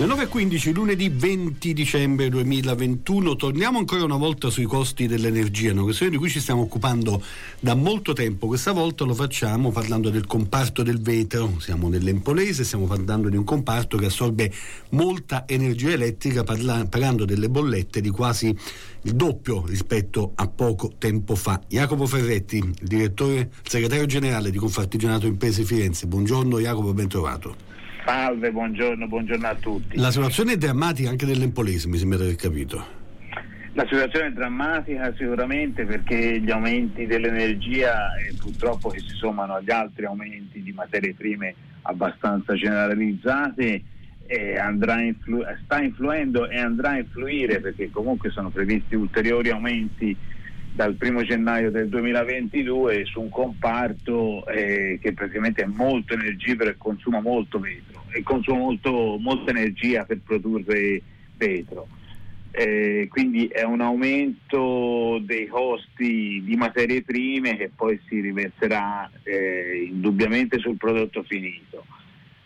Le 9.15, lunedì 20 dicembre 2021, torniamo ancora una volta sui costi dell'energia, una questione di cui ci stiamo occupando da molto tempo. Questa volta lo facciamo parlando del comparto del vetro, siamo nell'Empolese, stiamo parlando di un comparto che assorbe molta energia elettrica, parla- pagando delle bollette di quasi il doppio rispetto a poco tempo fa. Jacopo Ferretti, direttore, segretario generale di Confartigianato Imprese Firenze. Buongiorno Jacopo, ben trovato. Salve, buongiorno, buongiorno a tutti. La situazione è drammatica anche dell'Empolese, mi sembra di aver capito. La situazione è drammatica sicuramente perché gli aumenti dell'energia eh, purtroppo che si sommano agli altri aumenti di materie prime abbastanza generalizzate eh, influ- sta influendo e andrà a influire perché comunque sono previsti ulteriori aumenti dal primo gennaio del 2022 su un comparto eh, che praticamente è molto energivoro e consuma molto vetro e consuma molto, molta energia per produrre vetro. Eh, quindi è un aumento dei costi di materie prime che poi si riverserà eh, indubbiamente sul prodotto finito.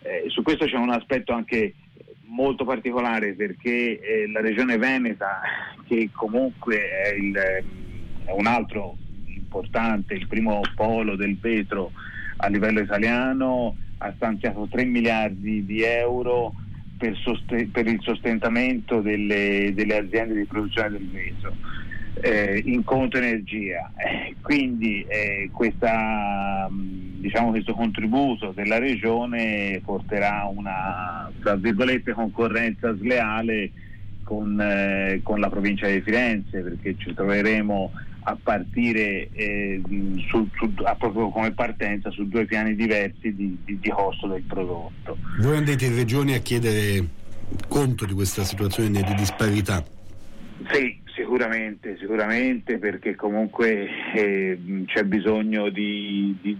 Eh, su questo c'è un aspetto anche molto particolare perché eh, la regione Veneta, che comunque è il è un altro importante, il primo polo del vetro a livello italiano, ha stanziato 3 miliardi di euro per, sost- per il sostentamento delle, delle, aziende di produzione del vetro eh, in conto energia. Eh, quindi eh, questa, diciamo, questo contributo della regione porterà una tra virgolette, concorrenza sleale con, eh, con la provincia di Firenze perché ci troveremo a partire eh, su, su, a proprio come partenza su due piani diversi di, di, di, costo del prodotto. Voi andate in regione a chiedere conto di questa situazione di disparità? Sì, sicuramente, sicuramente perché comunque eh, c'è bisogno di, di,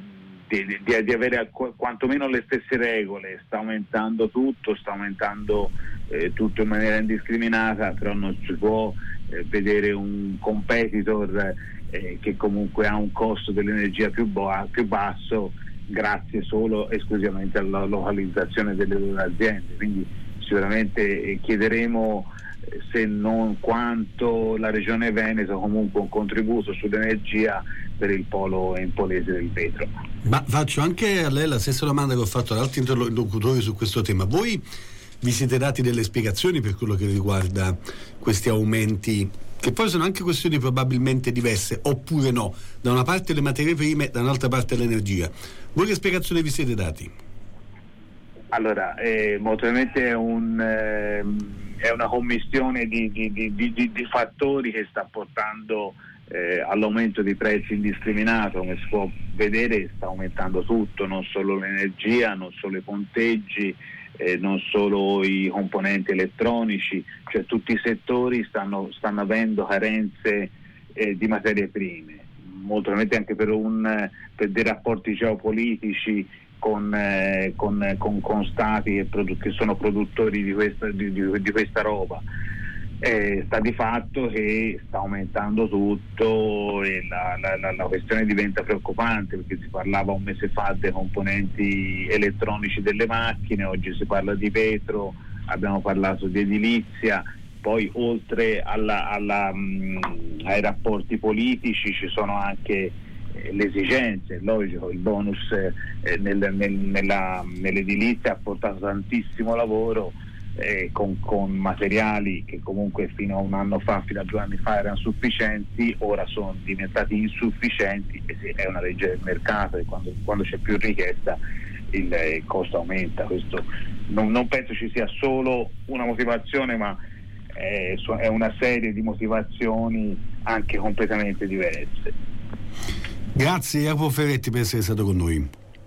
di, avere quantomeno le stesse regole, sta aumentando tutto, sta aumentando eh, tutto in maniera indiscriminata, però non si può eh, vedere un competitor eh, che comunque ha un costo dell'energia più, bo- più basso grazie solo e esclusivamente alla localizzazione delle loro aziende. Quindi sicuramente eh, chiederemo se non quanto la regione Veneto comunque un contributo sull'energia per il polo empolese del vetro. Ma faccio anche a lei la stessa domanda che ho fatto ad altri interlocutori su questo tema. Voi vi siete dati delle spiegazioni per quello che riguarda questi aumenti che poi sono anche questioni probabilmente diverse, oppure no, da una parte le materie prime, da un'altra parte l'energia. Voi che spiegazione vi siete dati? Allora, eh, molto probabilmente è, un, eh, è una commissione di, di, di, di, fattori che sta portando eh, all'aumento dei prezzi indiscriminato, come si può vedere sta aumentando tutto, non solo l'energia, non solo i ponteggi, eh, non solo i componenti elettronici, cioè tutti i settori stanno, stanno avendo carenze eh, di materie prime, molto probabilmente anche per, un, per dei rapporti geopolitici con, eh, con, con, con stati che, produ- che, sono produttori di questa, di, di, questa roba. Eh, sta di fatto che sta aumentando tutto e la, la, la, la, questione diventa preoccupante perché si parlava un mese fa dei componenti elettronici delle macchine, oggi si parla di vetro, abbiamo parlato di edilizia, poi oltre alla, alla, mh, ai rapporti politici ci sono anche eh, le esigenze, logico, il bonus eh, nel, nel, nella, nell'edilizia ha portato tantissimo lavoro eh, con, con, materiali che comunque fino a un anno fa, fino a due anni fa erano sufficienti, ora sono diventati insufficienti e se è una legge del mercato e quando, quando c'è più richiesta il, il costo aumenta. Questo non, non, penso ci sia solo una motivazione, ma è, è una serie di motivazioni anche completamente diverse. Grazie Jacopo Ferretti per essere stato con noi.